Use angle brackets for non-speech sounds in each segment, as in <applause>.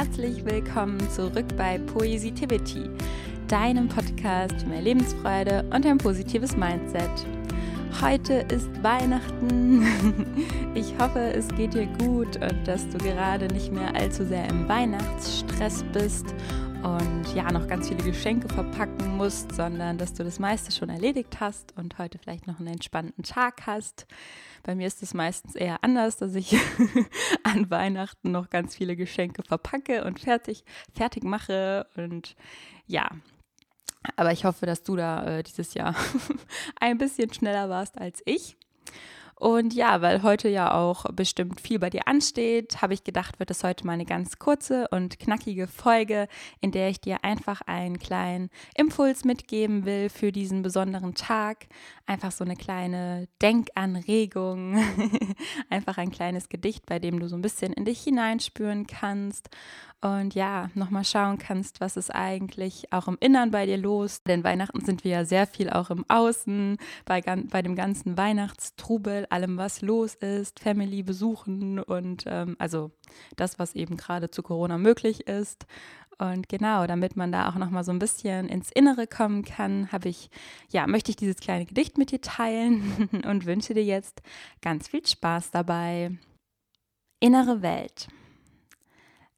herzlich willkommen zurück bei Poesitivity, deinem Podcast für mehr Lebensfreude und ein positives Mindset. Heute ist Weihnachten. <laughs> Ich hoffe, es geht dir gut und dass du gerade nicht mehr allzu sehr im Weihnachtsstress bist und ja, noch ganz viele Geschenke verpacken musst, sondern dass du das meiste schon erledigt hast und heute vielleicht noch einen entspannten Tag hast. Bei mir ist es meistens eher anders, dass ich <laughs> an Weihnachten noch ganz viele Geschenke verpacke und fertig, fertig mache. Und ja, aber ich hoffe, dass du da äh, dieses Jahr <laughs> ein bisschen schneller warst als ich. Und ja, weil heute ja auch bestimmt viel bei dir ansteht, habe ich gedacht, wird es heute mal eine ganz kurze und knackige Folge, in der ich dir einfach einen kleinen Impuls mitgeben will für diesen besonderen Tag. Einfach so eine kleine Denkanregung, <laughs> einfach ein kleines Gedicht, bei dem du so ein bisschen in dich hineinspüren kannst und ja, nochmal schauen kannst, was ist eigentlich auch im Innern bei dir los. Denn Weihnachten sind wir ja sehr viel auch im Außen, bei, bei dem ganzen Weihnachtstrubel, allem, was los ist, Family besuchen und ähm, also das, was eben gerade zu Corona möglich ist. Und genau, damit man da auch noch mal so ein bisschen ins Innere kommen kann, habe ich ja, möchte ich dieses kleine Gedicht mit dir teilen <laughs> und wünsche dir jetzt ganz viel Spaß dabei. Innere Welt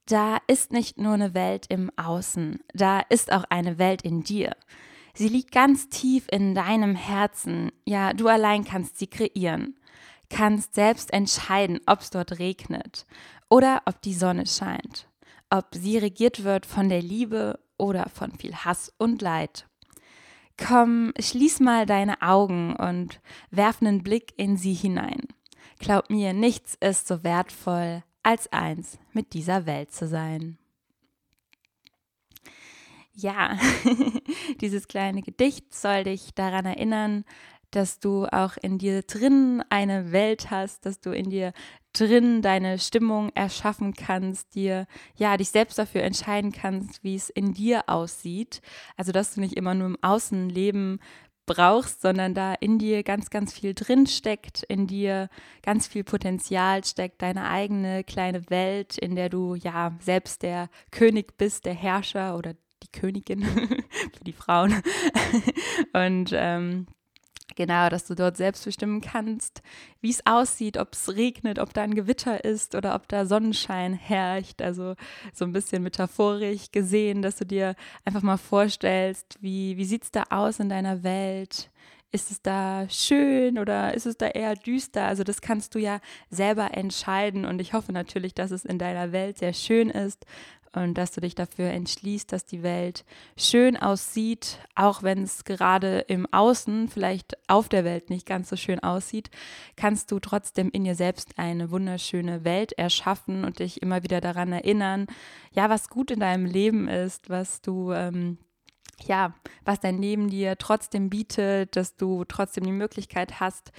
da ist nicht nur eine Welt im Außen, da ist auch eine Welt in dir. Sie liegt ganz tief in deinem Herzen. Ja, du allein kannst sie kreieren. Kannst selbst entscheiden, ob es dort regnet oder ob die Sonne scheint. Ob sie regiert wird von der Liebe oder von viel Hass und Leid. Komm, schließ mal deine Augen und werf einen Blick in sie hinein. Glaub mir, nichts ist so wertvoll als eins mit dieser Welt zu sein. Ja, <laughs> dieses kleine Gedicht soll dich daran erinnern, dass du auch in dir drin eine Welt hast, dass du in dir drin deine Stimmung erschaffen kannst, dir ja dich selbst dafür entscheiden kannst, wie es in dir aussieht. Also dass du nicht immer nur im Außenleben brauchst, sondern da in dir ganz, ganz viel drin steckt, in dir ganz viel Potenzial steckt, deine eigene kleine Welt, in der du ja selbst der König bist, der Herrscher oder die Königin <laughs> für die Frauen. Und ähm, Genau, dass du dort selbst bestimmen kannst, wie es aussieht, ob es regnet, ob da ein Gewitter ist oder ob da Sonnenschein herrscht. Also so ein bisschen metaphorisch gesehen, dass du dir einfach mal vorstellst, wie, wie sieht es da aus in deiner Welt? Ist es da schön oder ist es da eher düster? Also das kannst du ja selber entscheiden und ich hoffe natürlich, dass es in deiner Welt sehr schön ist und dass du dich dafür entschließt, dass die Welt schön aussieht, auch wenn es gerade im Außen, vielleicht auf der Welt nicht ganz so schön aussieht, kannst du trotzdem in dir selbst eine wunderschöne Welt erschaffen und dich immer wieder daran erinnern, ja, was gut in deinem Leben ist, was du ähm, ja, was dein Leben dir trotzdem bietet, dass du trotzdem die Möglichkeit hast,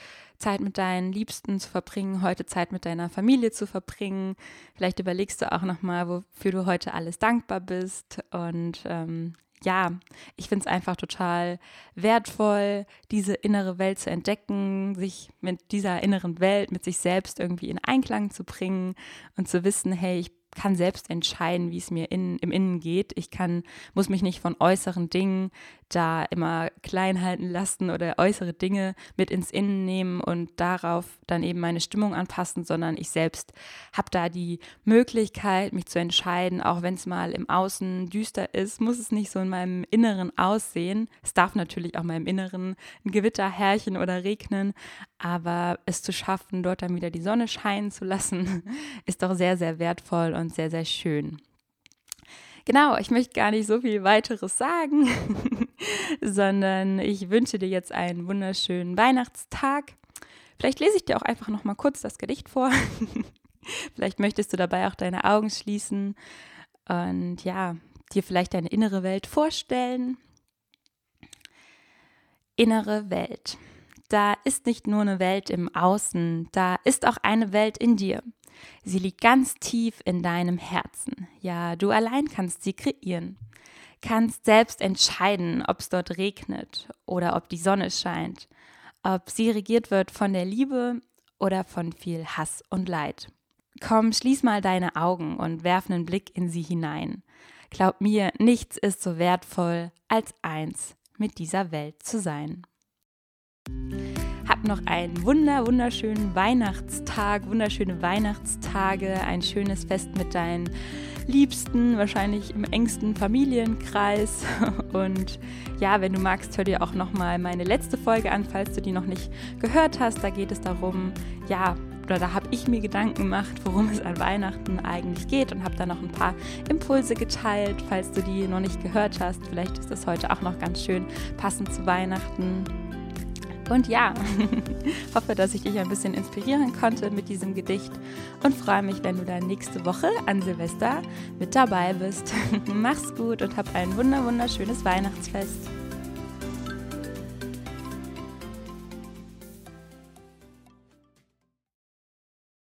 Zeit mit deinen Liebsten zu verbringen, heute Zeit mit deiner Familie zu verbringen. Vielleicht überlegst du auch nochmal, wofür du heute alles dankbar bist. Und ähm, ja, ich finde es einfach total wertvoll, diese innere Welt zu entdecken, sich mit dieser inneren Welt, mit sich selbst irgendwie in Einklang zu bringen und zu wissen, hey, ich bin kann selbst entscheiden, wie es mir in, im Innen geht. Ich kann, muss mich nicht von äußeren Dingen da immer klein halten lassen oder äußere Dinge mit ins Innen nehmen und darauf dann eben meine Stimmung anpassen, sondern ich selbst habe da die Möglichkeit, mich zu entscheiden, auch wenn es mal im Außen düster ist, muss es nicht so in meinem Inneren aussehen. Es darf natürlich auch im Inneren ein Gewitter herrchen oder regnen, aber es zu schaffen, dort dann wieder die Sonne scheinen zu lassen, <laughs> ist doch sehr, sehr wertvoll und sehr, sehr schön. Genau, ich möchte gar nicht so viel weiteres sagen, <laughs> sondern ich wünsche dir jetzt einen wunderschönen Weihnachtstag. Vielleicht lese ich dir auch einfach noch mal kurz das Gedicht vor. <laughs> vielleicht möchtest du dabei auch deine Augen schließen und ja, dir vielleicht deine innere Welt vorstellen. Innere Welt. Da ist nicht nur eine Welt im Außen, da ist auch eine Welt in dir. Sie liegt ganz tief in deinem Herzen. Ja, du allein kannst sie kreieren. Kannst selbst entscheiden, ob es dort regnet oder ob die Sonne scheint, ob sie regiert wird von der Liebe oder von viel Hass und Leid. komm, schließ mal deine Augen und werf einen Blick in sie hinein. Glaub mir, nichts ist so wertvoll, als eins mit dieser Welt zu sein. Hab noch einen wunder, wunderschönen Weihnachtstag, wunderschöne Weihnachtstage, ein schönes Fest mit deinen Liebsten, wahrscheinlich im engsten Familienkreis. <laughs> Und ja, wenn du magst, hör dir auch nochmal meine letzte Folge an, falls du die noch nicht gehört hast. Da geht es darum, ja, oder da habe ich mir Gedanken gemacht, worum es an Weihnachten eigentlich geht und habe da noch ein paar Impulse geteilt, falls du die noch nicht gehört hast. Vielleicht ist das heute auch noch ganz schön passend zu Weihnachten. Und ja, <laughs> hoffe, dass ich dich ein bisschen inspirieren konnte mit diesem Gedicht und freue mich, wenn du dann nächste Woche an Silvester mit dabei bist. <laughs> Mach's gut und hab ein wunder wunderschönes Weihnachtsfest.